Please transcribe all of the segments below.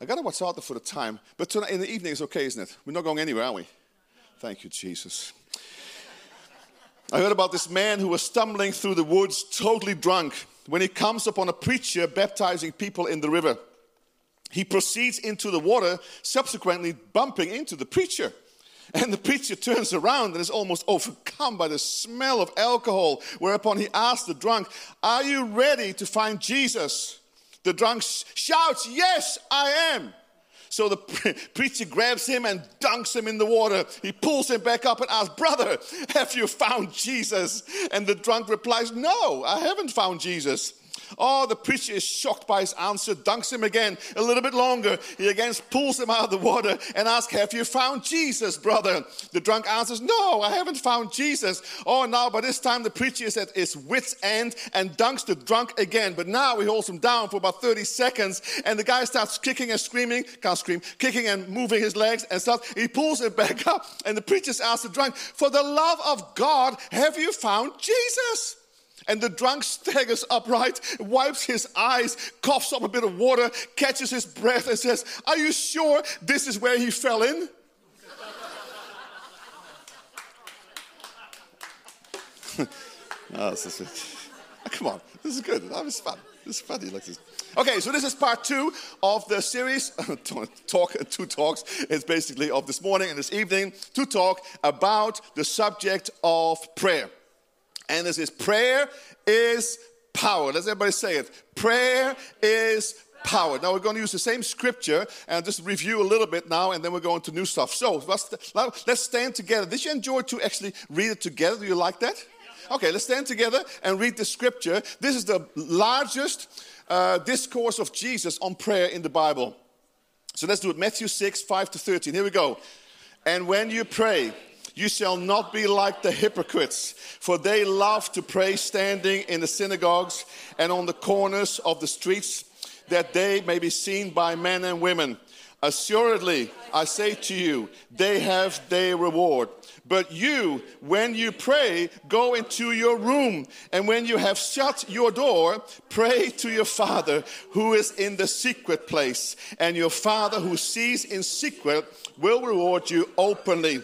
I got to watch out for the time. But tonight, in the evening is okay, isn't it? We're not going anywhere, are we? Thank you, Jesus. I heard about this man who was stumbling through the woods, totally drunk, when he comes upon a preacher baptizing people in the river. He proceeds into the water, subsequently bumping into the preacher. And the preacher turns around and is almost overcome by the smell of alcohol, whereupon he asks the drunk, Are you ready to find Jesus? The drunk shouts, Yes, I am. So the pre- preacher grabs him and dunks him in the water. He pulls him back up and asks, Brother, have you found Jesus? And the drunk replies, No, I haven't found Jesus. Oh, the preacher is shocked by his answer, dunks him again a little bit longer. He again pulls him out of the water and asks, Have you found Jesus, brother? The drunk answers, No, I haven't found Jesus. Oh, now by this time the preacher is at his wits' end and dunks the drunk again. But now he holds him down for about 30 seconds and the guy starts kicking and screaming, can't scream, kicking and moving his legs and stuff. He pulls him back up and the preacher asks the drunk, For the love of God, have you found Jesus? And the drunk staggers upright, wipes his eyes, coughs up a bit of water, catches his breath, and says, Are you sure this is where he fell in? oh. Come on, this is good. That was fun. This is funny like this. Okay, so this is part two of the series. talk, two talks. It's basically of this morning and this evening to talk about the subject of prayer. And this is prayer is power. Let's everybody say it. Prayer is power. Now we're going to use the same scripture and just review a little bit now, and then we're going to new stuff. So let's, stand together. Did you enjoy to actually read it together? Do you like that? Okay, let's stand together and read the scripture. This is the largest uh, discourse of Jesus on prayer in the Bible. So let's do it. Matthew 6, 5 to 13. Here we go. And when you pray, you shall not be like the hypocrites, for they love to pray standing in the synagogues and on the corners of the streets, that they may be seen by men and women. Assuredly, I say to you, they have their reward. But you, when you pray, go into your room, and when you have shut your door, pray to your Father who is in the secret place, and your Father who sees in secret will reward you openly.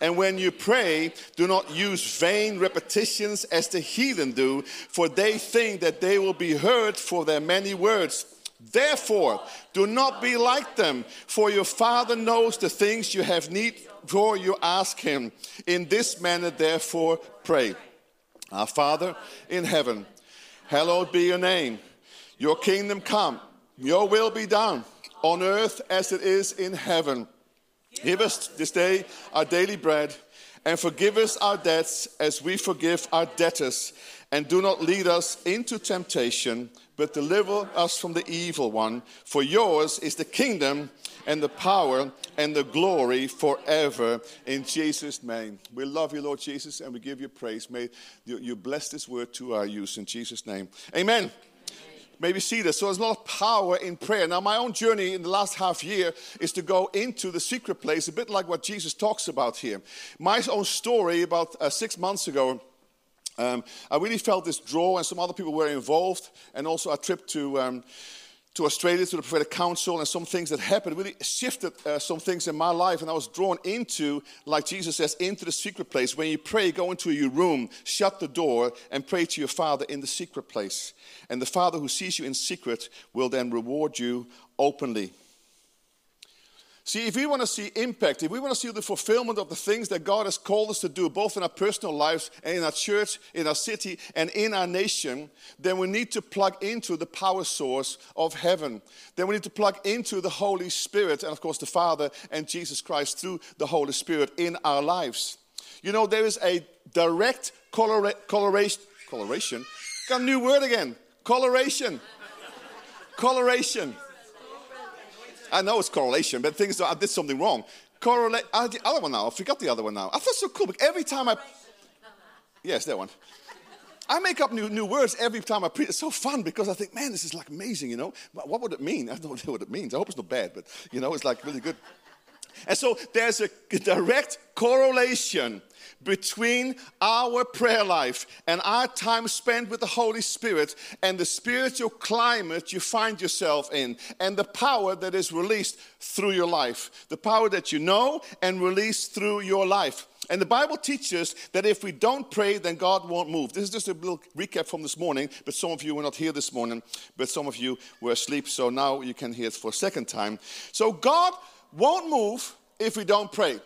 And when you pray, do not use vain repetitions as the heathen do, for they think that they will be heard for their many words. Therefore, do not be like them, for your Father knows the things you have need for you ask Him. In this manner, therefore, pray. Our Father in heaven, hallowed be your name. Your kingdom come, your will be done on earth as it is in heaven. Give us this day our daily bread, and forgive us our debts as we forgive our debtors. And do not lead us into temptation, but deliver us from the evil one. For yours is the kingdom and the power and the glory forever. In Jesus' name. We love you, Lord Jesus, and we give you praise. May you bless this word to our use. In Jesus' name. Amen maybe see this. So there's a lot of power in prayer. Now, my own journey in the last half year is to go into the secret place, a bit like what Jesus talks about here. My own story about uh, six months ago. Um, I really felt this draw, and some other people were involved, and also a trip to um, to Australia to the prophetic council and some things that happened really shifted uh, some things in my life. And I was drawn into, like Jesus says, into the secret place. When you pray, go into your room, shut the door, and pray to your Father in the secret place. And the Father who sees you in secret will then reward you openly. See, if we want to see impact, if we want to see the fulfillment of the things that God has called us to do, both in our personal lives and in our church, in our city, and in our nation, then we need to plug into the power source of heaven. Then we need to plug into the Holy Spirit, and of course, the Father and Jesus Christ through the Holy Spirit in our lives. You know, there is a direct colora- coloration, coloration, got a new word again, coloration, coloration I know it's correlation, but things I did something wrong. Correlate. Uh, the other one now. I forgot the other one now. I thought so cool. But every time I, yes, that one. I make up new, new words every time I preach. It's so fun because I think, man, this is like amazing, you know. But what would it mean? I don't know what it means. I hope it's not bad, but you know, it's like really good. And so there's a direct correlation between our prayer life and our time spent with the Holy Spirit and the spiritual climate you find yourself in and the power that is released through your life. The power that you know and release through your life. And the Bible teaches that if we don't pray, then God won't move. This is just a little recap from this morning, but some of you were not here this morning, but some of you were asleep, so now you can hear it for a second time. So God won't move if we don't pray.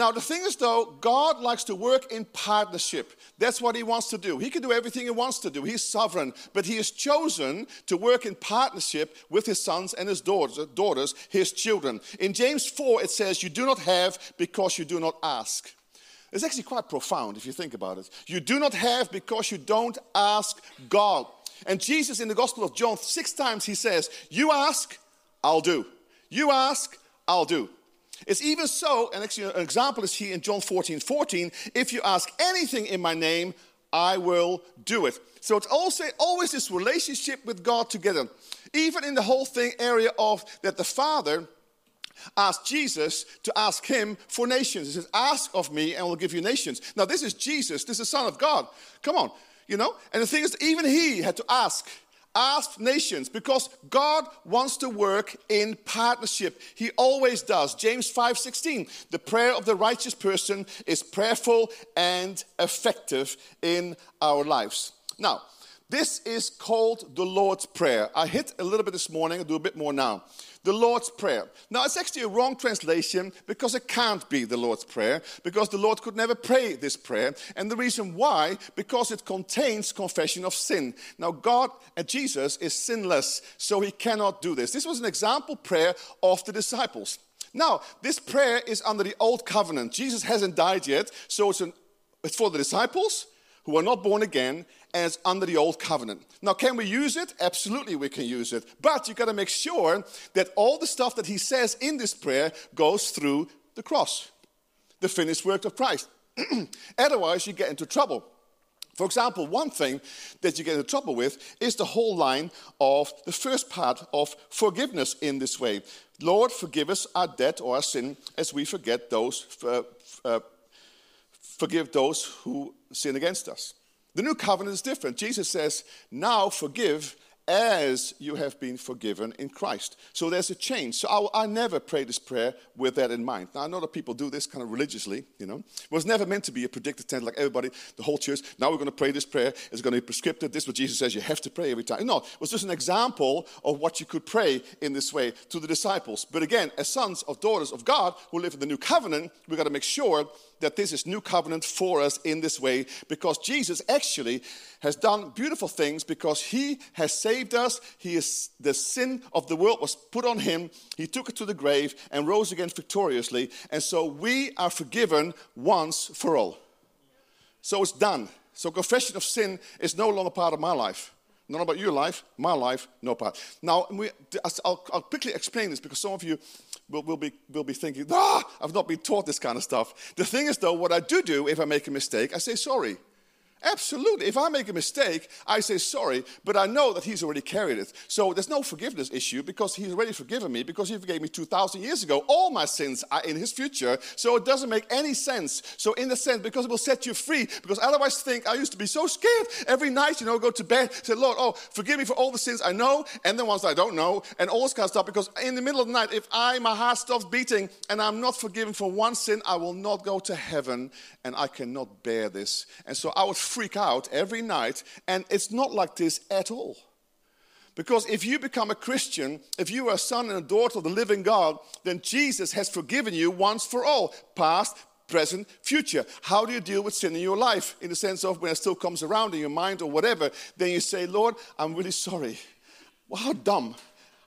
Now, the thing is, though, God likes to work in partnership. That's what He wants to do. He can do everything He wants to do. He's sovereign, but He has chosen to work in partnership with His sons and His daughters, daughters, His children. In James 4, it says, You do not have because you do not ask. It's actually quite profound if you think about it. You do not have because you don't ask God. And Jesus in the Gospel of John, six times he says, You ask, I'll do. You ask, I'll do. It's even so, and actually an example is here in John 14 14. If you ask anything in my name, I will do it. So it's also always this relationship with God together. Even in the whole thing area of that the Father asked Jesus to ask him for nations. He says, Ask of me, and I will give you nations. Now, this is Jesus, this is the Son of God. Come on, you know? And the thing is, even he had to ask ask nations because God wants to work in partnership. He always does. James 5:16. The prayer of the righteous person is prayerful and effective in our lives. Now, this is called the Lord's Prayer. I hit a little bit this morning, I'll do a bit more now. The Lord's Prayer. Now, it's actually a wrong translation because it can't be the Lord's Prayer, because the Lord could never pray this prayer. And the reason why, because it contains confession of sin. Now, God and Jesus is sinless, so he cannot do this. This was an example prayer of the disciples. Now, this prayer is under the old covenant. Jesus hasn't died yet, so it's, an, it's for the disciples who are not born again as under the old covenant. Now, can we use it? Absolutely, we can use it. But you got to make sure that all the stuff that he says in this prayer goes through the cross, the finished work of Christ. Otherwise, you get into trouble. For example, one thing that you get into trouble with is the whole line of the first part of forgiveness in this way Lord, forgive us our debt or our sin as we forget those, uh, uh, forgive those who sin against us. The new covenant is different. Jesus says, Now forgive as you have been forgiven in Christ. So there's a change. So I, I, never pray this prayer with that in mind. Now, I know that people do this kind of religiously, you know. It was never meant to be a predicted tent like everybody, the whole church. Now we're going to pray this prayer. It's going to be prescriptive. This is what Jesus says you have to pray every time. No, it was just an example of what you could pray in this way to the disciples. But again, as sons of daughters of God who live in the new covenant, we've got to make sure that this is new covenant for us in this way because Jesus actually has done beautiful things because he has saved us. He is the sin of the world was put on him. He took it to the grave and rose again victoriously. And so we are forgiven once for all. So it's done. So confession of sin is no longer part of my life. Not about your life, my life, no part. Now, we, I'll, I'll quickly explain this because some of you will, will, be, will be thinking, ah, I've not been taught this kind of stuff. The thing is, though, what I do do if I make a mistake, I say sorry. Absolutely. If I make a mistake, I say sorry, but I know that He's already carried it. So there's no forgiveness issue because He's already forgiven me because He forgave me 2,000 years ago. All my sins are in His future, so it doesn't make any sense. So, in a sense, because it will set you free, because otherwise, think I used to be so scared every night, you know, go to bed, say, Lord, oh, forgive me for all the sins I know and the ones I don't know, and all this kind of stuff. Because in the middle of the night, if I, my heart stops beating and I'm not forgiven for one sin, I will not go to heaven and I cannot bear this. And so I would freak out every night, and it's not like this at all. Because if you become a Christian, if you are a son and a daughter of the living God, then Jesus has forgiven you once for all, past, present, future. How do you deal with sin in your life? In the sense of when it still comes around in your mind or whatever, then you say, Lord, I'm really sorry. Well, how dumb.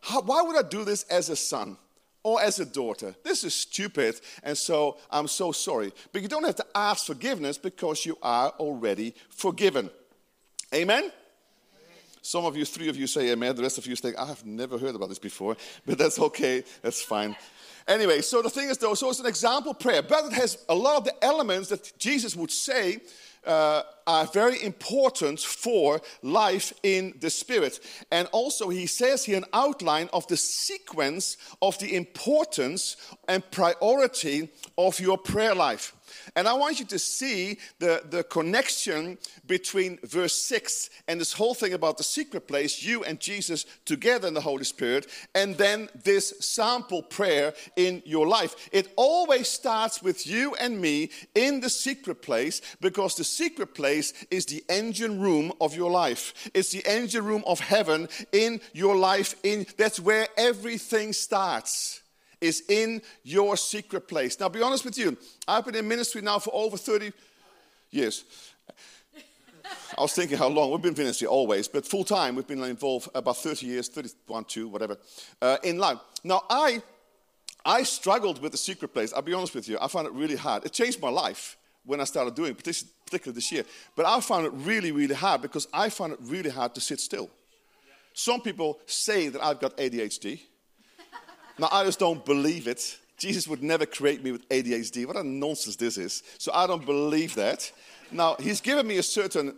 How, why would I do this as a son? Or as a daughter. This is stupid, and so I'm so sorry. But you don't have to ask forgiveness because you are already forgiven. Amen? Some of you, three of you say amen. The rest of you say, I have never heard about this before, but that's okay. That's fine. Anyway, so the thing is, though, so it's an example prayer, but it has a lot of the elements that Jesus would say uh, are very important for life in the Spirit. And also, he says here an outline of the sequence of the importance and priority of your prayer life. And I want you to see the, the connection between verse 6 and this whole thing about the secret place, you and Jesus together in the Holy Spirit, and then this sample prayer in your life. It always starts with you and me in the secret place because the secret place is the engine room of your life. It's the engine room of heaven in your life. In that's where everything starts is in your secret place. Now, be honest with you, I've been in ministry now for over 30 years. I was thinking how long. We've been in ministry always, but full time, we've been involved about 30 years, 31, 2, whatever, uh, in life. Now, I, I struggled with the secret place. I'll be honest with you, I found it really hard. It changed my life when I started doing it, particularly this year. But I found it really, really hard because I found it really hard to sit still. Some people say that I've got ADHD. Now, I just don't believe it. Jesus would never create me with ADHD. What a nonsense this is. So I don't believe that. Now, He's given me a certain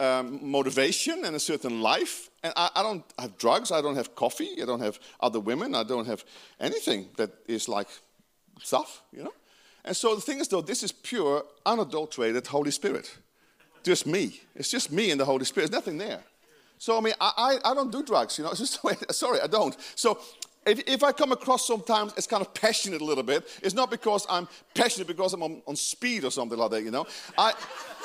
um, motivation and a certain life. And I, I, don't have drugs, I don't have coffee, I don't have other women, I don't have anything that is like stuff, you know? And so the thing is, though, this is pure, unadulterated Holy Spirit. Just me. It's just me and the Holy Spirit. There's nothing there. So, I mean, I, I, I don't do drugs, you know? It's just, sorry, I don't. So, if, if I come across sometimes as kind of passionate a little bit, it's not because I'm passionate because I'm on, on speed or something like that, you know. I,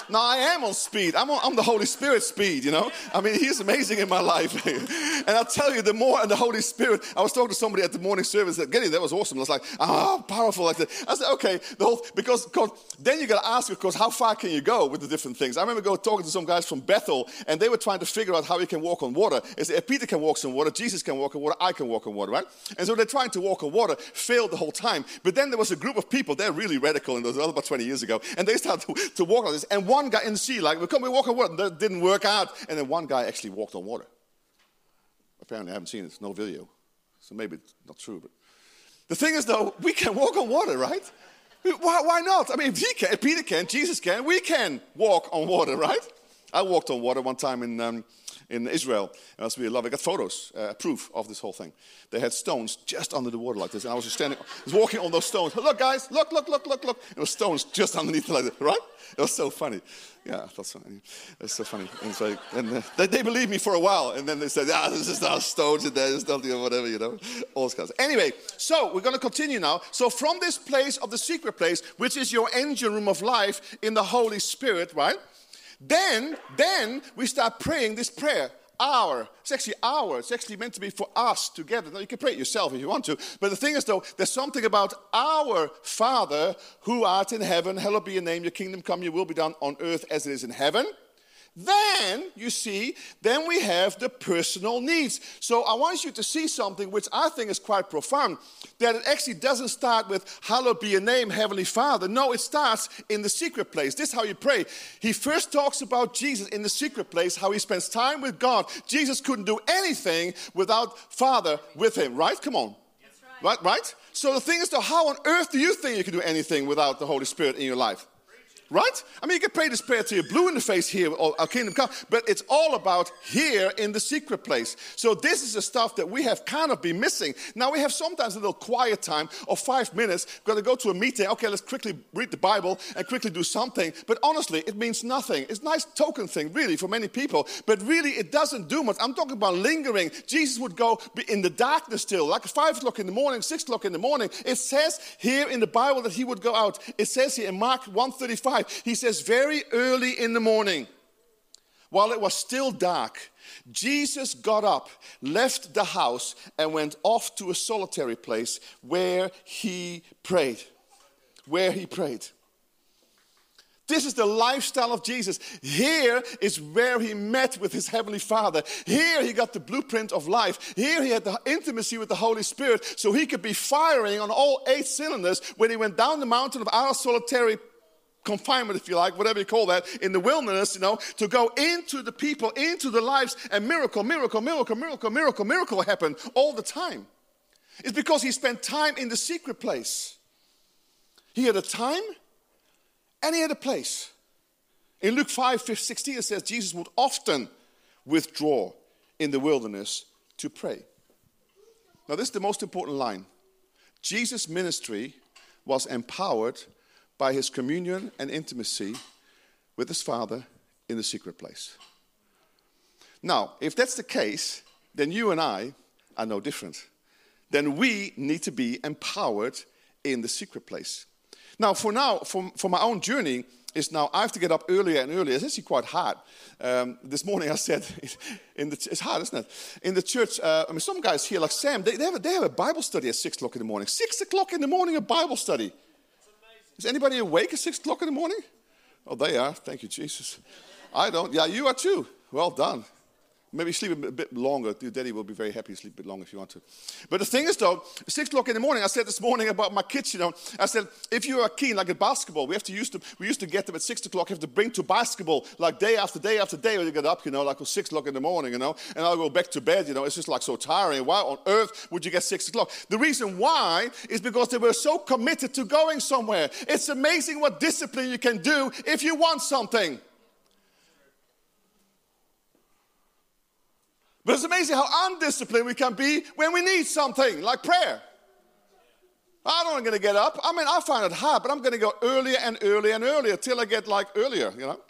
now I am on speed. I'm, on, I'm the Holy Spirit speed, you know. I mean, He's amazing in my life. and I'll tell you, the more in the Holy Spirit, I was talking to somebody at the morning service that, Getty, that was awesome. I was like, ah, oh, powerful. I said, I said, okay, the whole, because, then you got to ask, of course, how far can you go with the different things? I remember go talking to some guys from Bethel, and they were trying to figure out how you can walk on water. Is if Peter can walk on water, Jesus can walk on water, I can walk on water, right? And so they're trying to walk on water, failed the whole time. But then there was a group of people, they're really radical, and this was about 20 years ago, and they started to, to walk on this. And one guy in the sea, like, come, we walk on water. That didn't work out. And then one guy actually walked on water. Apparently, I haven't seen it. It's no video. So maybe it's not true. But the thing is, though, we can walk on water, right? Why, why not? I mean, if he can, if Peter can, Jesus can, we can walk on water, right? I walked on water one time in, um, in Israel. And was really lovely. I got photos, uh, proof of this whole thing. They had stones just under the water like this. And I was just standing, I was walking on those stones. Look, guys, look, look, look, look, look. And there stones just underneath like this, right? It was so funny. Yeah, that's funny. It's so funny. And, so, and uh, they, they, believed me for a while. And then they said, ah, there's just not stones in there. There's nothing or whatever, you know. All kinds. Anyway, so we're going to continue now. So from this place of the secret place, which is your engine room of life in the Holy Spirit, right? Then, then we start praying this prayer our. It's actually our. It's actually meant to be for us together. Now, you can pray it yourself if you want to. But the thing is, though, there's something about our Father who art in heaven. Hallowed be your name. Your kingdom come. Your will be done on earth as it is in heaven. Then, you see, then we have the personal needs. So I want you to see something which I think is quite profound that it actually doesn't start with, Hallowed be your name, Heavenly Father. No, it starts in the secret place. This is how you pray. He first talks about Jesus in the secret place, how he spends time with God. Jesus couldn't do anything without Father with him, right? Come on. Right. right, right? So the thing is, though, how on earth do you think you can do anything without the Holy Spirit in your life? Right? I mean, you can pray this prayer till you're blue in the face here, or our kingdom come, but it's all about here in the secret place. So this is the stuff that we have kind of been missing. Now we have sometimes a little quiet time of five minutes. We've got to go to a meeting. Okay, let's quickly read the Bible and quickly do something. But honestly, it means nothing. It's a nice token thing, really, for many people. But really, it doesn't do much. I'm talking about lingering. Jesus would go in the darkness still, like five o'clock in the morning, six o'clock in the morning. It says here in the Bible that he would go out. It says here in Mark 135 he says, very early in the morning, while it was still dark, Jesus got up, left the house, and went off to a solitary place where he prayed. Where he prayed. This is the lifestyle of Jesus. Here is where he met with his heavenly Father. Here he got the blueprint of life. Here he had the intimacy with the Holy Spirit so he could be firing on all eight cylinders when he went down the mountain of our solitary confinement, if you like, whatever you call that, in the wilderness, you know, to go into the people, into the lives, and miracle, miracle, miracle, miracle, miracle, miracle happen all the time. It's because he spent time in the secret place. He had a time and he had a place. In Luke 5, 16, it says Jesus would often withdraw in the wilderness to pray. Now, this is the most important line. Jesus' ministry was empowered by his communion and intimacy with his Father in the secret place. Now, if that's the case, then you and I are no different. Then we need to be empowered in the secret place. Now, for now, for, for my own journey, is now I have to get up earlier and earlier. It's actually quite hard. Um, this morning I said, in the, it's hard, isn't it? In the church, uh, I mean, some guys here, like Sam, they, they, have a, they have a Bible study at 6 o'clock in the morning. 6 o'clock in the morning, a Bible study. Is anybody awake at 6 o'clock in the morning? Oh, they are. Thank you, Jesus. I don't. Yeah, you are too. Well done. Maybe sleep a bit longer. Your daddy will be very happy to sleep a bit longer if you want to. But the thing is, though, six o'clock in the morning, I said this morning about my kids, you know, I said, if you are keen, like at basketball, we have to use them, we used to get them at six o'clock, have to bring to basketball, like day after day after day when you get up, you know, like six o'clock in the morning, you know, and I'll go back to bed, you know, it's just like so tiring. Why on earth would you get six o'clock? The reason why is because they were so committed to going somewhere. It's amazing what discipline you can do if you want something. But it's amazing how undisciplined we can be when we need something, like prayer. I don't going to get up. I mean, I find it hard, but I'm going to go earlier and earlier and earlier till I get like earlier, you know?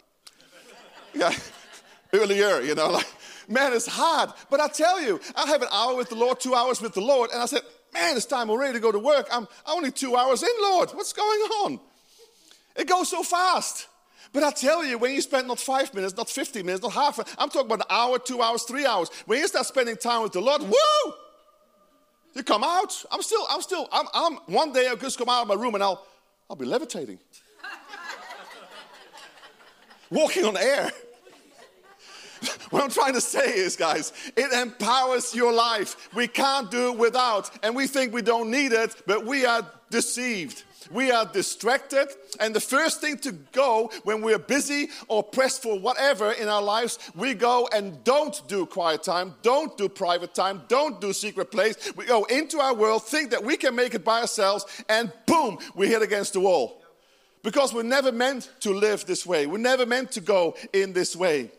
Yeah, earlier, you know? Like, man, it's hard. But I tell you, I have an hour with the Lord, two hours with the Lord, and I said, man, it's time already to go to work. I'm only two hours in, Lord. What's going on? It goes so fast. But I tell you, when you spend not five minutes, not 15 minutes, not half, I'm talking about an hour, two hours, three hours. When you start spending time with the Lord, woo! You come out. I'm still, I'm still, I'm, I'm one day I'll just come out of my room and I'll, I'll be levitating. Walking on air. what I'm trying to say is, guys, it empowers your life. We can't do it without, and we think we don't need it, but we are deceived. We are distracted, and the first thing to go when we're busy or pressed for whatever in our lives, we go and don't do quiet time, don't do private time, don't do secret place. We go into our world, think that we can make it by ourselves, and boom, we hit against the wall. Because we're never meant to live this way, we're never meant to go in this way.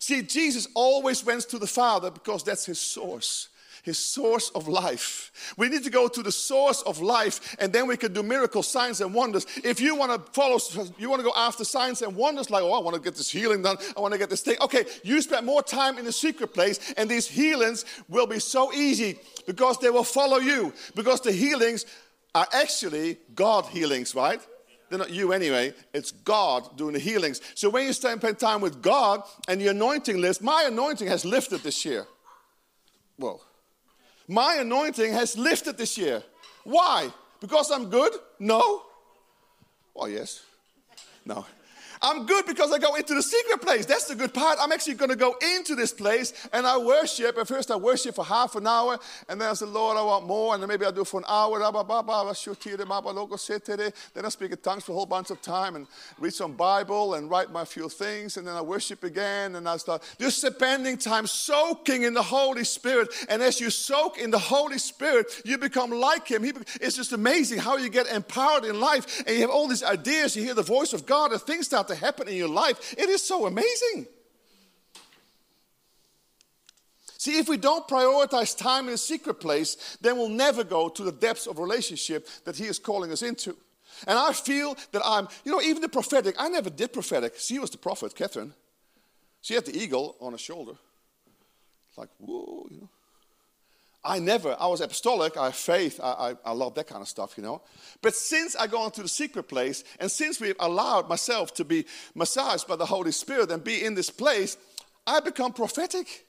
See, Jesus always went to the Father because that's his source his source of life. We need to go to the source of life and then we can do miracles, signs, and wonders. If you want to follow, you want to go after signs and wonders, like, oh, I want to get this healing done, I want to get this thing. Okay, you spend more time in the secret place and these healings will be so easy because they will follow you. Because the healings are actually God healings, right? They're not you anyway. It's God doing the healings. So when you spend time with God and the anointing list, my anointing has lifted this year. Well, my anointing has lifted this year. Why? Because I'm good? No. Well, yes. No. I'm good because I go into the secret place. That's the good part. I'm actually going to go into this place and I worship. At first, I worship for half an hour, and then I say, Lord, I want more. And then maybe I do for an hour. Then I speak in tongues for a whole bunch of time and read some Bible and write my few things. And then I worship again and I start just spending time soaking in the Holy Spirit. And as you soak in the Holy Spirit, you become like Him. It's just amazing how you get empowered in life and you have all these ideas. You hear the voice of God and things start to happen in your life. It is so amazing. See, if we don't prioritize time in a secret place, then we'll never go to the depths of relationship that He is calling us into. And I feel that I'm, you know, even the prophetic, I never did prophetic. She was the prophet, Catherine. She had the eagle on her shoulder. Like, whoa, you know. I never, I was apostolic, I have faith, I, I, I, love that kind of stuff, you know. But since I go into the secret place, and since we've allowed myself to be massaged by the Holy Spirit and be in this place, I become prophetic.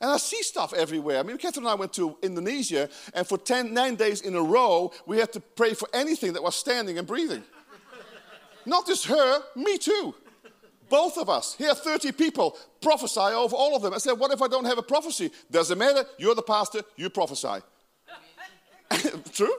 And I see stuff everywhere. I mean, Catherine and I went to Indonesia, and for 10, nine days in a row, we had to pray for anything that was standing and breathing. Not just her, me too. Both of us. Here, 30 people. Prophesy over all of them. I said, What if I don't have a prophecy? Doesn't matter. You're the pastor. You prophesy. True?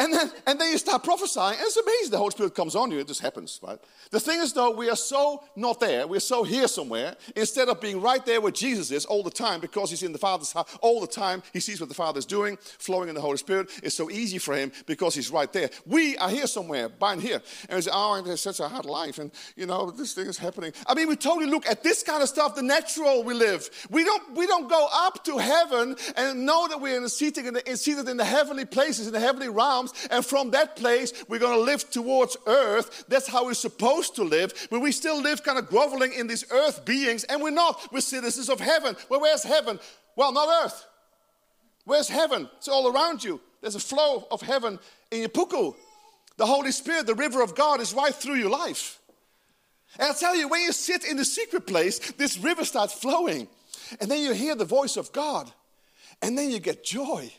And then, and then you start prophesying, and it's amazing. The Holy Spirit comes on you, it just happens, right? The thing is, though, we are so not there, we're so here somewhere, instead of being right there where Jesus is all the time, because he's in the Father's house all the time, he sees what the Father is doing, flowing in the Holy Spirit. It's so easy for him because he's right there. We are here somewhere, bind here. And say, oh, there's such a hard life, and you know, this thing is happening. I mean, we totally look at this kind of stuff, the natural we live. We don't, we don't go up to heaven and know that we're in the seated in the, seated in the heavenly places, in the heavenly and from that place we're going to live towards earth. That's how we're supposed to live. But we still live kind of groveling in these earth beings, and we're not. We're citizens of heaven. Well, where's heaven? Well, not earth. Where's heaven? It's all around you. There's a flow of heaven in your puku. The Holy Spirit, the river of God, is right through your life. And I tell you, when you sit in the secret place, this river starts flowing. And then you hear the voice of God. And then you get joy.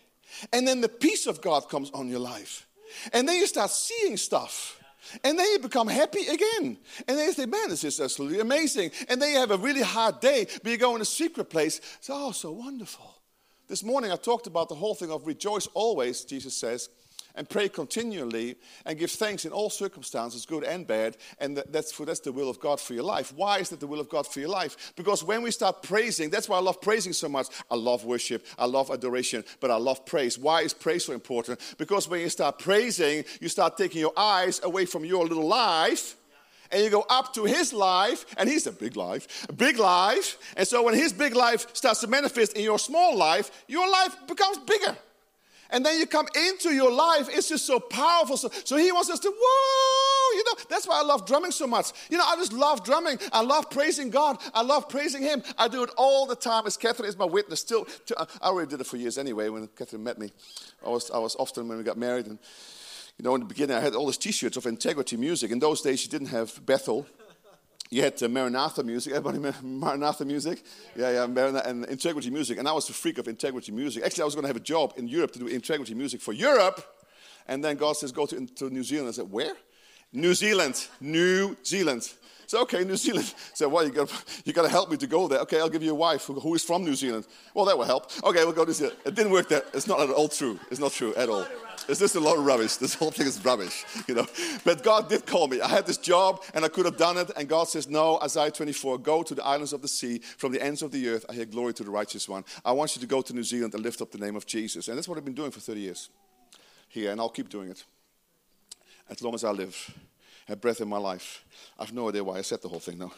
And then the peace of God comes on your life. And then you start seeing stuff. And then you become happy again. And then you say, man, this is absolutely amazing. And then you have a really hard day, but you go in a secret place. It's oh, so wonderful. This morning I talked about the whole thing of rejoice always, Jesus says and pray continually and give thanks in all circumstances, good and bad. And that's, for, that's the will of God for your life. Why is that the will of God for your life? Because when we start praising, that's why I love praising so much. I love worship, I love adoration, but I love praise. Why is praise so important? Because when you start praising, you start taking your eyes away from your little life and you go up to his life, and he's a big life, a big life. And so when his big life starts to manifest in your small life, your life becomes bigger and then you come into your life, it's just so powerful. So, so he wants us to, whoa, you know, that's why I love drumming so much. You know, I just love drumming. I love praising God. I love praising him. I do it all the time. As Catherine is my witness, still, to, uh, I already did it for years anyway when Catherine met me. I was, I was often when we got married and, you know, in the beginning I had all these t-shirts of integrity music. In those days you didn't have Bethel. You had uh, Maranatha music. Everybody, Maranatha music? Yeah, yeah, Maranatha, and integrity music. And I was a freak of integrity music. Actually, I was going to have a job in Europe to do integrity music for Europe. And then God says, go to, to New Zealand. I said, where? New Zealand. New Zealand. So, okay, New Zealand. So, well, you got you got to help me to go there. Okay, I'll give you a wife who, is from New Zealand. Well, that will help. Okay, we'll go to New Zealand. It didn't work there. It's not at all true. It's not true at all. It's just a lot of rubbish. This whole thing is rubbish, you know. But God did call me. I had this job and I could have done it. And God says, No, Isaiah 24, go to the islands of the sea, from the ends of the earth. I hear glory to the righteous one. I want you to go to New Zealand and lift up the name of Jesus. And that's what I've been doing for 30 years here, and I'll keep doing it as long as I live, have breath in my life. I have no idea why I said the whole thing now.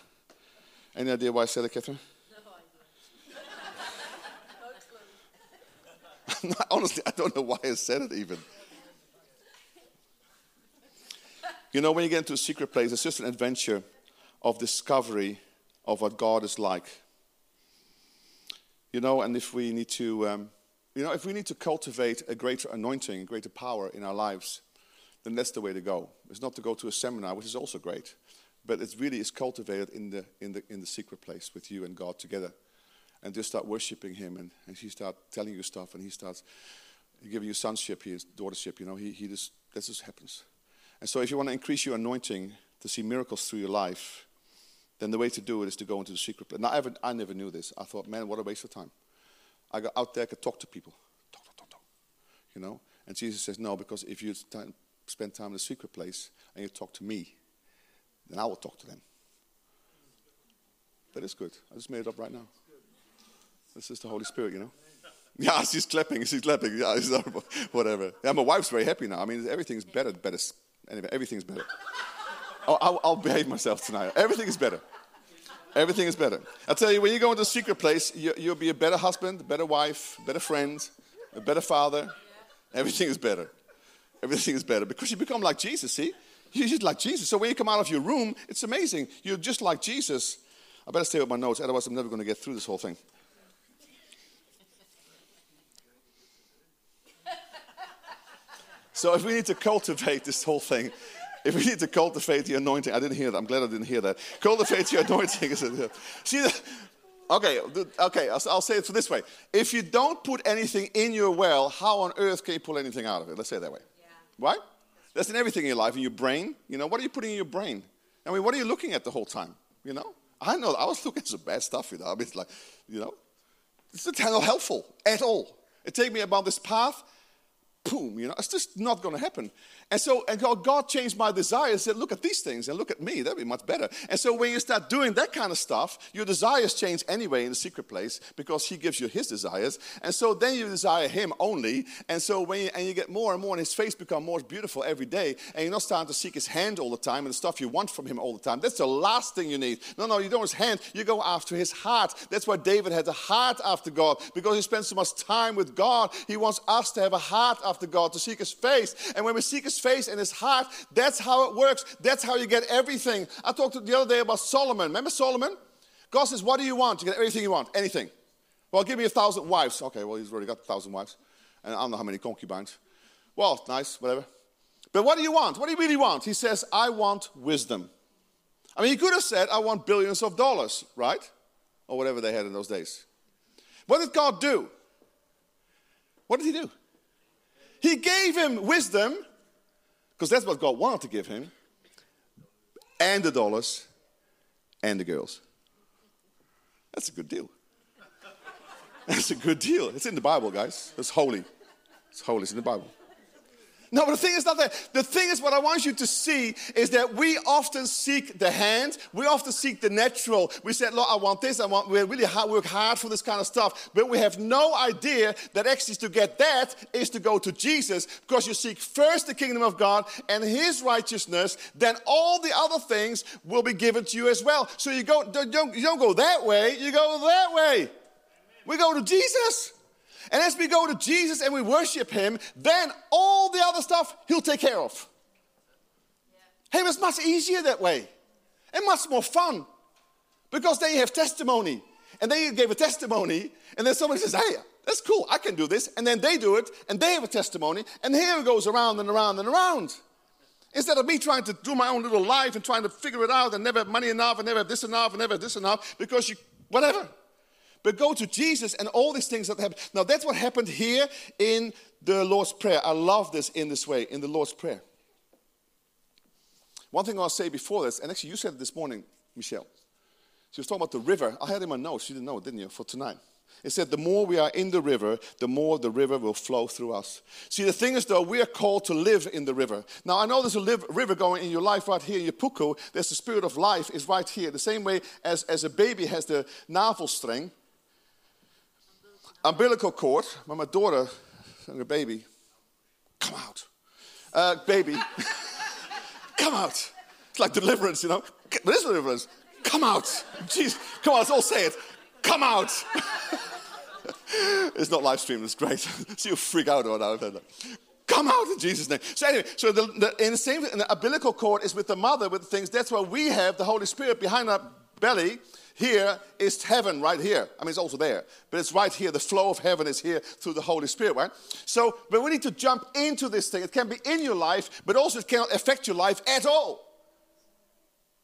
Any idea why I said it, Catherine? Honestly, I don't know why I said it even. You know, when you get into a secret place, it's just an adventure of discovery of what God is like. You know, and if we need to, um, you know, if we need to cultivate a greater anointing, greater power in our lives, then that's the way to go. It's not to go to a seminar, which is also great, but it really is cultivated in the, in the, in the secret place with you and God together and just start worshiping him and, and he starts telling you stuff and he starts giving you sonship, his daughtership, you know, he, he just, that just happens. And so if you want to increase your anointing to see miracles through your life, then the way to do it is to go into the secret place. Now, I, ever, I never knew this. I thought, man, what a waste of time. I got out there, I could talk to people. Talk, talk, talk, talk. You know? And Jesus says, no, because if you spend time in the secret place and you talk to me, then I will talk to them. That is good. I just made it up right now. This is the Holy Spirit, you know. Yeah, she's clapping. She's clapping. Yeah, whatever. Yeah, my wife's very happy now. I mean, everything's better. Better. Anyway, everything's better. Oh, I'll, I'll behave myself tonight. Everything is better. Everything is better. I tell you, when you go into a secret place, you, will be a better husband, better wife, better friend, a better father. Everything is better. Everything is better because you become like Jesus. See, you're just like Jesus. So when you come out of your room, it's amazing. You're just like Jesus. I better stay with my notes, otherwise I'm never going to get through this whole thing. So if we need to cultivate this whole thing, if we need to cultivate the anointing, I didn't hear that. I'm glad I didn't hear that. Cultivate the anointing. See, okay, okay. I'll, I'll say it this way: If you don't put anything in your well, how on earth can you pull anything out of it? Let's say it that way. Right? That's in everything in your life, in your brain. You know, what are you putting in your brain? I mean, what are you looking at the whole time? You know, I know I was looking at some bad stuff. You know, I mean, it's like, you know, it's not helpful at all. It takes me about this path boom, you know, it's just not going to happen. And so, and God changed my desires. Said, look at these things and look at me. That'd be much better. And so, when you start doing that kind of stuff, your desires change anyway in the secret place because He gives you His desires. And so, then you desire Him only. And so, when you, and you get more and more, and His face become more beautiful every day, and you're not starting to seek His hand all the time and the stuff you want from Him all the time. That's the last thing you need. No, no, you don't His hand. You go after His heart. That's why David had a heart after God because he spent so much time with God. He wants us to have a heart after God to seek His face. And when we seek His face and his heart. That's how it works. That's how you get everything. I talked the other day about Solomon. Remember Solomon? God says, What do you want? You get everything you want. Anything. Well, give me a thousand wives. Okay, well, he's already got a thousand wives. And I don't know how many concubines. Well, nice, whatever. But what do you want? What do you really want? He says, I want wisdom. I mean, he could have said, I want billions of dollars, right? Or whatever they had in those days. What did God do? What did he do? He gave him wisdom because that's what God wanted to give him, and the dollars, and the girls. That's a good deal. That's a good deal. It's in the Bible, guys. It's holy. It's holy. It's in the Bible. No, but the thing is not that. The thing is, what I want you to see is that we often seek the hand. We often seek the natural. We say, Lord, I want this. I want, we really hard, work hard for this kind of stuff. But we have no idea that actually to get that is to go to Jesus because you seek first the kingdom of God and his righteousness, then all the other things will be given to you as well. So you, go, don't, you don't go that way, you go that way. We go to Jesus. And as we go to Jesus and we worship Him, then all the other stuff He'll take care of. Yeah. Hey, it's much easier that way and much more fun because they have testimony. And they gave a testimony, and then somebody says, Hey, that's cool, I can do this. And then they do it, and they have a testimony, and here it goes around and around and around. Instead of me trying to do my own little life and trying to figure it out and never have money enough and never have this enough and never have this enough because you, whatever. But go to Jesus and all these things that happen. Now, that's what happened here in the Lord's Prayer. I love this in this way, in the Lord's Prayer. One thing I'll say before this, and actually you said it this morning, Michelle. She was talking about the river. I had in my notes, you didn't know, didn't you, for tonight. It said, the more we are in the river, the more the river will flow through us. See, the thing is, though, we are called to live in the river. Now, I know there's a live, river going in your life right here your puku. There's the spirit of life is right here. The same way as, as a baby has the navel-string, umbilical cord, when my daughter, and a baby, come out. Uh, baby, come out. It's like deliverance, you know. There is deliverance. Come out. Jeez, come on, let's all say it. Come out. it's not live stream, it's great. so you freak out about that. Come out in Jesus' name. So anyway, so the, the, in the same, in the umbilical cord is with the mother with the things. That's why we have the Holy Spirit behind our belly here is heaven right here. I mean, it's also there, but it's right here. The flow of heaven is here through the Holy Spirit, right? So, but we need to jump into this thing. It can be in your life, but also it cannot affect your life at all.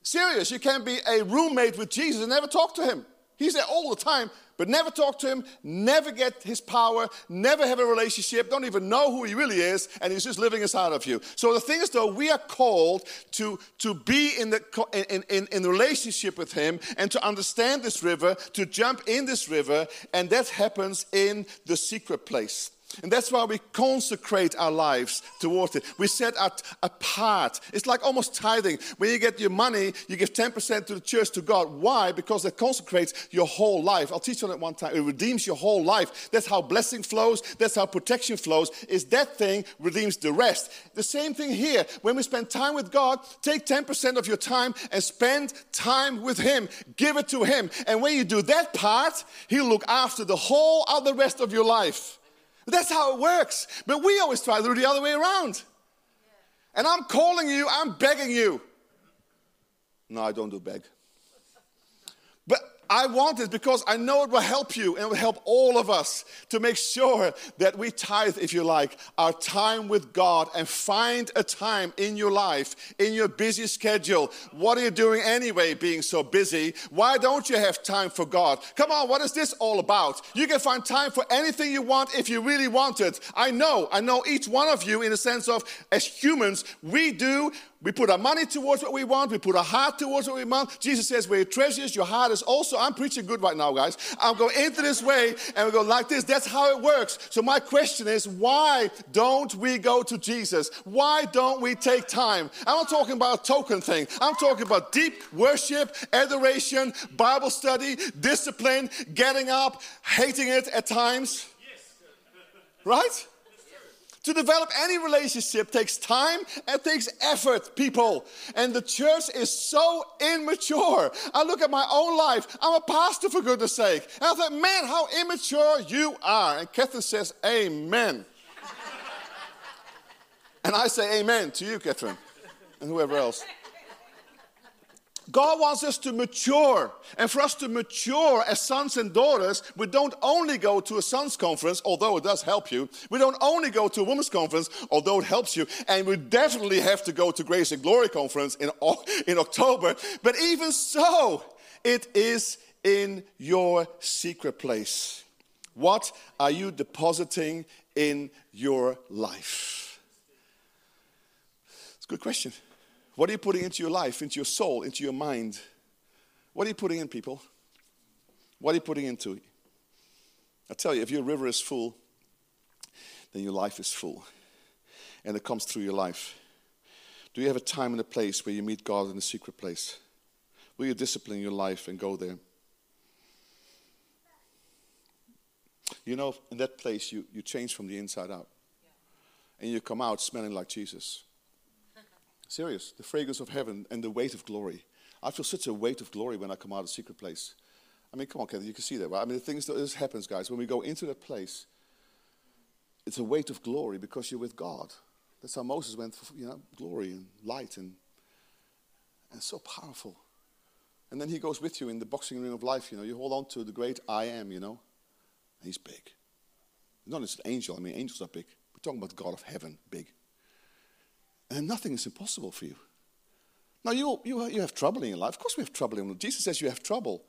Serious, you can be a roommate with Jesus and never talk to him. He's there all the time, but never talk to him, never get his power, never have a relationship, don't even know who he really is, and he's just living inside of you. So the thing is, though, we are called to, to be in the in, in, in relationship with him and to understand this river, to jump in this river, and that happens in the secret place. And that's why we consecrate our lives towards it. We set it apart. It's like almost tithing. When you get your money, you give 10% to the church, to God. Why? Because it consecrates your whole life. I'll teach on it one time. It redeems your whole life. That's how blessing flows. That's how protection flows. Is that thing redeems the rest. The same thing here. When we spend time with God, take 10% of your time and spend time with Him. Give it to Him. And when you do that part, He'll look after the whole other rest of your life. That's how it works. But we always try to do the other way around. And I'm calling you, I'm begging you. No, I don't do beg. I want it because I know it will help you and it will help all of us to make sure that we tithe, if you like, our time with God and find a time in your life, in your busy schedule. What are you doing anyway, being so busy? Why don't you have time for God? Come on, what is this all about? You can find time for anything you want if you really want it. I know, I know each one of you, in the sense of as humans, we do We put our money towards what we want. We put our heart towards what we want. Jesus says, where your treasure is, your heart is also. I'm preaching good right now, guys. I'm going into this way and we go like this. That's how it works. So my question is, why don't we go to Jesus? Why don't we take time? I'm not talking about a token thing. I'm talking about deep worship, adoration, Bible study, discipline, getting up, hating it at times. Right? To develop any relationship takes time and takes effort, people. And the church is so immature. I look at my own life. I'm a pastor, for goodness sake. And I thought, man, how immature you are. And Catherine says, Amen. and I say, Amen to you, Catherine, and whoever else. God wants us to mature. And for us to mature as sons and daughters, we don't only go to a sons conference, although it does help you. We don't only go to a women's conference, although it helps you. And we definitely have to go to Grace and Glory conference in, in October. But even so, it is in your secret place. What are you depositing in your life? It's a good question. What are you putting into your life, into your soul, into your mind? What are you putting in, people? What are you putting into? It? I tell you, if your river is full, then your life is full. And it comes through your life. Do you have a time and a place where you meet God in a secret place? Will you discipline your life and go there? You know, in that place, you, you change from the inside out. And you come out smelling like Jesus. Serious. The fragrance of heaven and the weight of glory. I feel such a weight of glory when I come out of the secret place. I mean, come on, Kathy, you can see that, right? I mean, the things that this happens, guys, when we go into that place, it's a weight of glory because you're with God. That's how Moses went for, you know, glory and light and, and so powerful. And then he goes with you in the boxing ring of life, you know. You hold on to the great I am, you know. He's big. Not just an angel. I mean, angels are big. We're talking about God of heaven, big. And nothing is impossible for you. Now, you, you, you have trouble in your life. Of course, we have trouble in life. Jesus says you have trouble.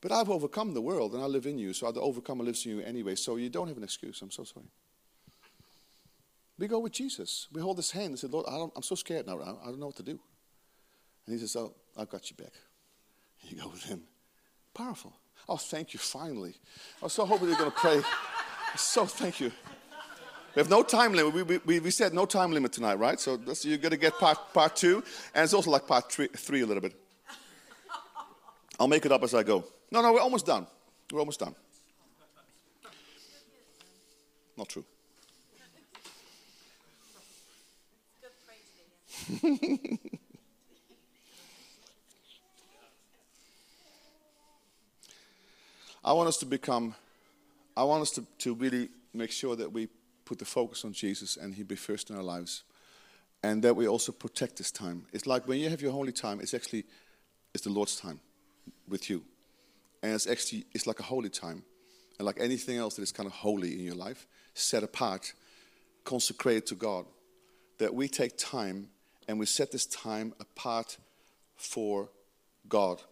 But I've overcome the world and I live in you. So the overcomer lives in you anyway. So you don't have an excuse. I'm so sorry. We go with Jesus. We hold his hand and say, Lord, I am so scared now. I don't know what to do. And he says, Oh, I've got you back. And you go with him. Powerful. Oh, thank you, finally. I was so hoping you're going to pray. So thank you. We have no time limit. We, we, we said no time limit tonight, right? So you're going to get part, part two. And it's also like part three, three a little bit. I'll make it up as I go. No, no, we're almost done. We're almost done. Not true. I want us to become, I want us to, to really make sure that we put the focus on Jesus and He be first in our lives. And that we also protect this time. It's like when you have your holy time, it's actually it's the Lord's time with you. And it's actually it's like a holy time. And like anything else that is kind of holy in your life, set apart, consecrated to God. That we take time and we set this time apart for God.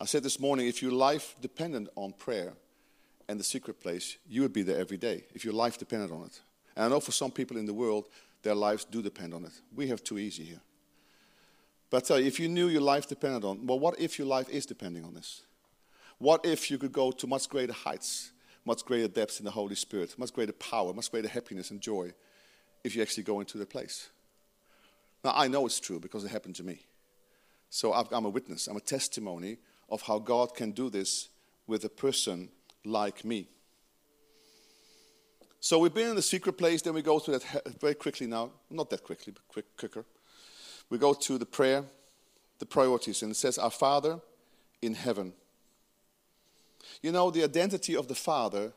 I said this morning if your life dependent on prayer, and the secret place, you would be there every day if your life depended on it. And I know for some people in the world, their lives do depend on it. We have too easy here. But uh, if you knew your life depended on, well, what if your life is depending on this? What if you could go to much greater heights, much greater depths in the Holy Spirit, much greater power, much greater happiness and joy if you actually go into that place? Now, I know it's true because it happened to me. So I'm a witness, I'm a testimony of how God can do this with a person like me. So we've been in the secret place, then we go through that very quickly now. Not that quickly, but quick, quicker. We go to the prayer, the priorities, and it says, Our Father in heaven. You know, the identity of the Father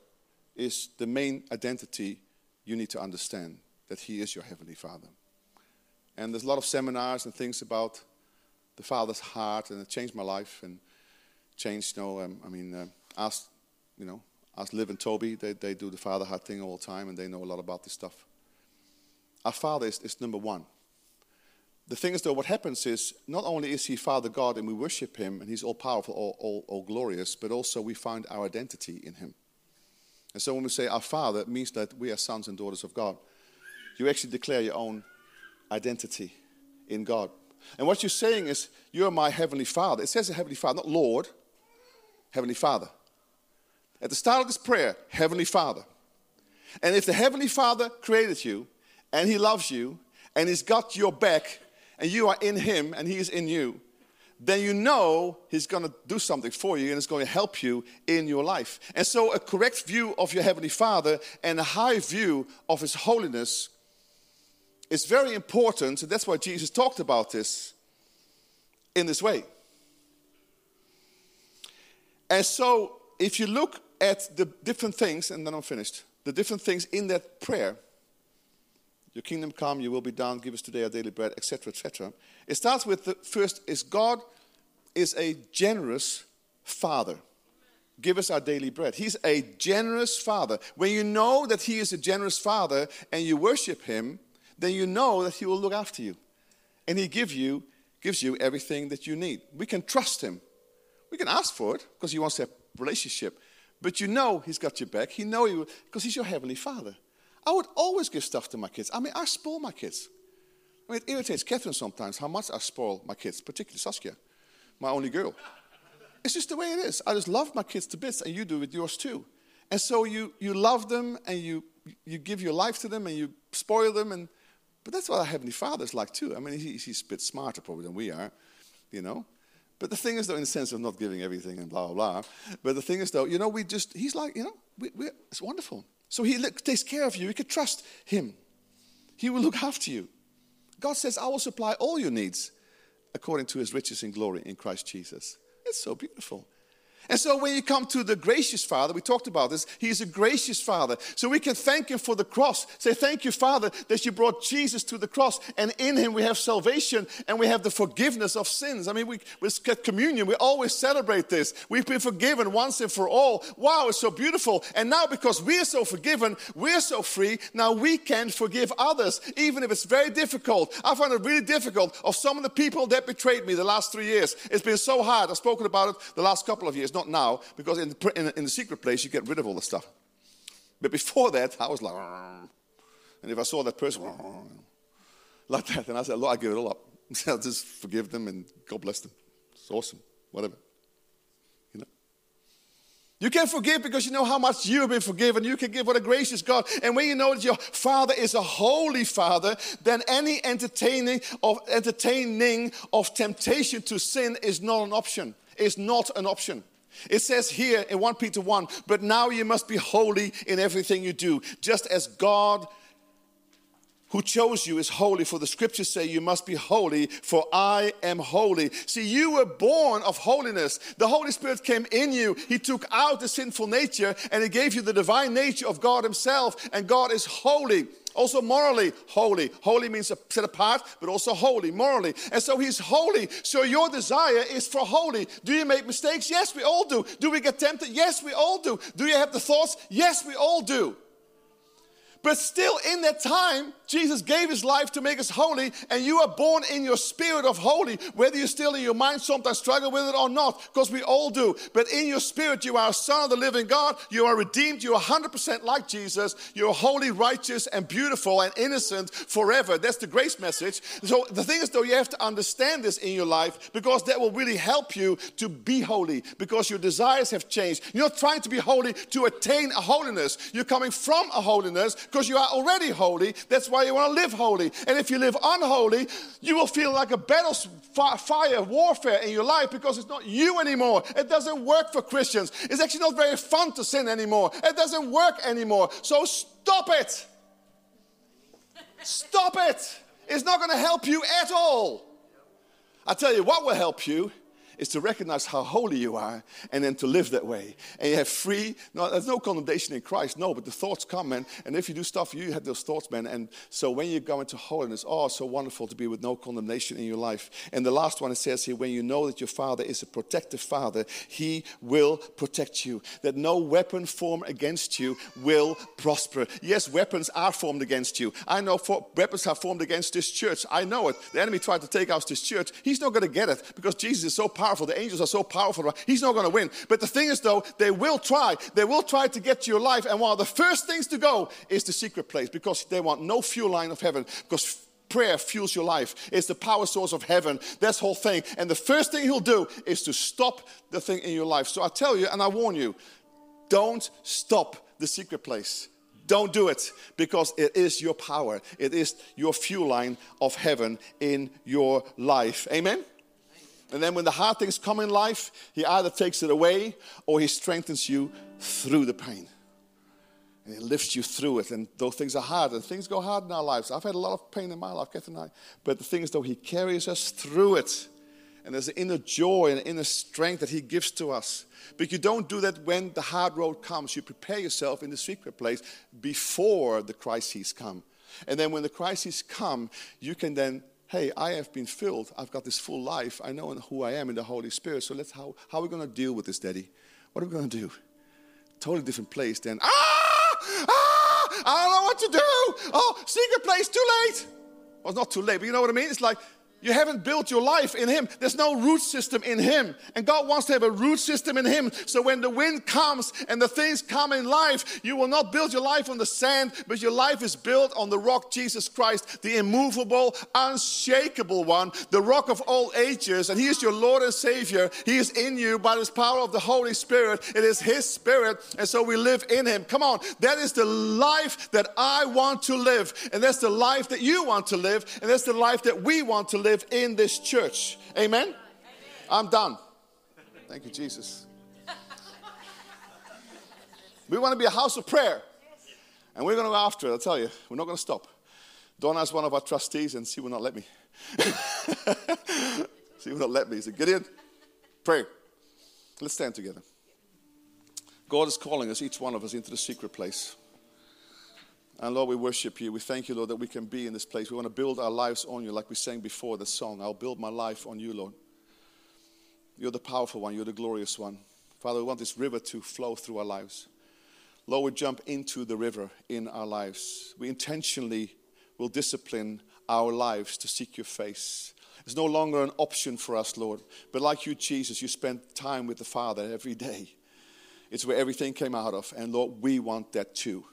is the main identity you need to understand that He is your Heavenly Father. And there's a lot of seminars and things about the Father's heart, and it changed my life and changed, you know, um, I mean, uh, asked you know, as Liv and Toby, they, they do the father heart thing all the time and they know a lot about this stuff. Our Father is, is number one. The thing is, though, what happens is not only is He Father God and we worship Him and He's all powerful, all, all, all glorious, but also we find our identity in Him. And so when we say our Father, it means that we are sons and daughters of God. You actually declare your own identity in God. And what you're saying is, You're my Heavenly Father. It says Heavenly Father, not Lord, Heavenly Father. At the start of this prayer, Heavenly Father. And if the Heavenly Father created you and He loves you and He's got your back and you are in Him and He is in you, then you know He's going to do something for you and it's going to help you in your life. And so, a correct view of your Heavenly Father and a high view of His holiness is very important. And that's why Jesus talked about this in this way. And so, if you look at the different things, and then I'm finished, the different things in that prayer, your kingdom come, your will be done, give us today our daily bread, etc., etc. It starts with the first is God is a generous father. Give us our daily bread. He's a generous father. When you know that he is a generous father and you worship him, then you know that he will look after you. And he give you, gives you everything that you need. We can trust him. We can ask for it because he wants a relationship. But you know he's got your back. He know you because he's your heavenly father. I would always give stuff to my kids. I mean, I spoil my kids. I mean, it irritates Catherine sometimes how much I spoil my kids, particularly Saskia, my only girl. It's just the way it is. I just love my kids to bits, and you do with yours too. And so you, you love them, and you, you give your life to them, and you spoil them. And, but that's what our Heavenly Father is like too. I mean, he, he's a bit smarter probably than we are, you know. But the thing is, though, in the sense of not giving everything and blah, blah, blah. But the thing is, though, you know, we just, he's like, you know, we, it's wonderful. So he look, takes care of you. You can trust him. He will look after you. God says, I will supply all your needs according to his riches and glory in Christ Jesus. It's so beautiful. And so when you come to the gracious Father, we talked about this, He's a gracious Father. So we can thank Him for the cross. Say, Thank you, Father, that you brought Jesus to the cross. And in Him we have salvation and we have the forgiveness of sins. I mean, we, we get communion, we always celebrate this. We've been forgiven once and for all. Wow, it's so beautiful. And now because we are so forgiven, we're so free, now we can forgive others, even if it's very difficult. I find it really difficult of some of the people that betrayed me the last three years. It's been so hard. I've spoken about it the last couple of years not now, because in the, in, in the secret place, you get rid of all the stuff. But before that, I was like, and if I saw that person, like that, and I said, Lord, I give it all up. I'll just forgive them and God bless them. It's awesome, whatever. You know? You can forgive because you know how much you have been forgiven. You can give what a gracious God. And when you know that your Father is a holy Father, then any entertaining of entertaining of temptation to sin is not an option. Is not an option. It says here in 1 Peter 1 But now you must be holy in everything you do, just as God who chose you is holy, for the scriptures say you must be holy, for I am holy. See, you were born of holiness. The Holy Spirit came in you. He took out the sinful nature and He gave you the divine nature of God Himself, and God is holy. Also, morally holy. Holy means set apart, but also holy, morally. And so he's holy. So your desire is for holy. Do you make mistakes? Yes, we all do. Do we get tempted? Yes, we all do. Do you have the thoughts? Yes, we all do. But still, in that time, Jesus gave his life to make us holy, and you are born in your spirit of holy, whether you still in your mind sometimes struggle with it or not, because we all do. But in your spirit, you are a son of the living God. You are redeemed. You are 100% like Jesus. You're holy, righteous, and beautiful and innocent forever. That's the grace message. So the thing is, though, you have to understand this in your life because that will really help you to be holy because your desires have changed. You're not trying to be holy to attain a holiness. You're coming from a holiness because you are already holy. That's why you want to live holy. And if you live unholy, you will feel like a battle fire warfare in your life because it's not you anymore. It doesn't work for Christians. It's actually not very fun to sin anymore. It doesn't work anymore. So stop it. Stop it. It's not going to help you at all. I tell you what will help you is to recognize how holy you are and then to live that way. And you have free, no, there's no condemnation in Christ, no, but the thoughts come, man. And if you do stuff, you have those thoughts, man. And so when you go into holiness, oh, so wonderful to be with no condemnation in your life. And the last one it says here, when you know that your Father is a protective Father, He will protect you. That no weapon formed against you will prosper. Yes, weapons are formed against you. I know for, weapons are formed against this church. I know it. The enemy tried to take out this church. He's not going to get it because Jesus is so powerful powerful. The angels are so powerful. He's not going to win. But the thing is, though, they will try. They will try to get to your life. And one of the first things to go is the secret place because they want no fuel line of heaven. Because prayer fuels your life. It's the power source of heaven. That's whole thing. And the first thing he'll do is to stop the thing in your life. So I tell you, and I warn you, don't stop the secret place. Don't do it because it is your power. It is your fuel line of heaven in your life. Amen? And then when the hard things come in life, he either takes it away or he strengthens you through the pain. And he lifts you through it. And though things are hard, and things go hard in our lives, I've had a lot of pain in my life, Kath and I. But the thing is, though, he carries us through it. And there's an inner joy and inner strength that he gives to us. But you don't do that when the hard road comes. You prepare yourself in the secret place before the crises come. And then when the crises come, you can then, hey, I have been filled. I've got this full life. I know who I am in the Holy Spirit. So let's how, how are we to deal with this, Daddy? What are we to do? Totally different place then. Ah! Ah! I don't know what to do. Oh, secret place, too late. Well, it's not too late, but you know what I mean? It's like you haven't built your life in Him. There's no root system in Him. And God wants to have a root system in Him. So when the wind comes and the things come in life, you will not build your life on the sand, but your life is built on the rock, Jesus Christ, the immovable, unshakable one, the rock of all ages. And He is your Lord and Savior. He is in you by His power of the Holy Spirit. It is His Spirit. And so we live in Him. Come on. That is the life that I want to live. And that's the life that you want to live. And that's the life that we want to live live in this church. Amen? Amen. I'm done. Thank you, Jesus. We want to be a house of prayer. And we're going to go after it, I'll tell you. We're not going to stop. Is one of our trustees, and she will not let me. she will not let me. So get in, pray. Let's stand together. God is calling us, each one of us, into the secret place. And Lord, we worship you. We thank you, Lord, that we can be in this place. We want to build our lives on you, like we sang before the song. I'll build my life on you, Lord. You're the powerful one, you're the glorious one. Father, we want this river to flow through our lives. Lord, we jump into the river in our lives. We intentionally will discipline our lives to seek your face. It's no longer an option for us, Lord. But like you, Jesus, you spend time with the Father every day. It's where everything came out of. And Lord, we want that too.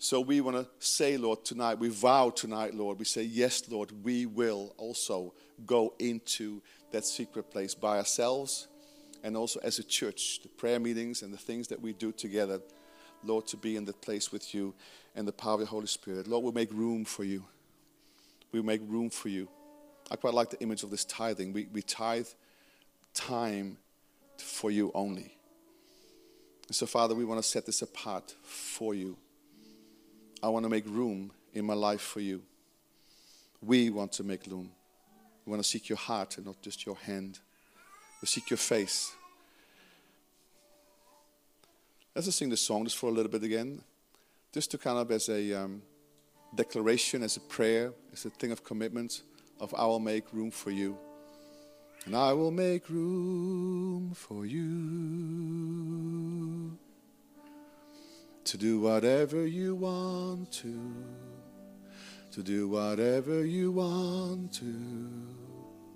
So we want to say, Lord, tonight, we vow tonight, Lord, we say, yes, Lord, we will also go into that secret place by ourselves and also as a church, the prayer meetings and the things that we do together, Lord, to be in that place with you and the power of the Holy Spirit. Lord, we'll make room for you. We'll make room for you. I quite like the image of this tithing. We, we tithe time for you only. So, Father, we want to set this apart for you. I want to make room in my life for you. We want to make room. We want to seek your heart and not just your hand. We seek your face. Let's just sing the song just for a little bit again, just to kind of as a um, declaration, as a prayer, as a thing of commitment of I will make room for you. And I will make room for you to do whatever you want to, to do whatever you want to.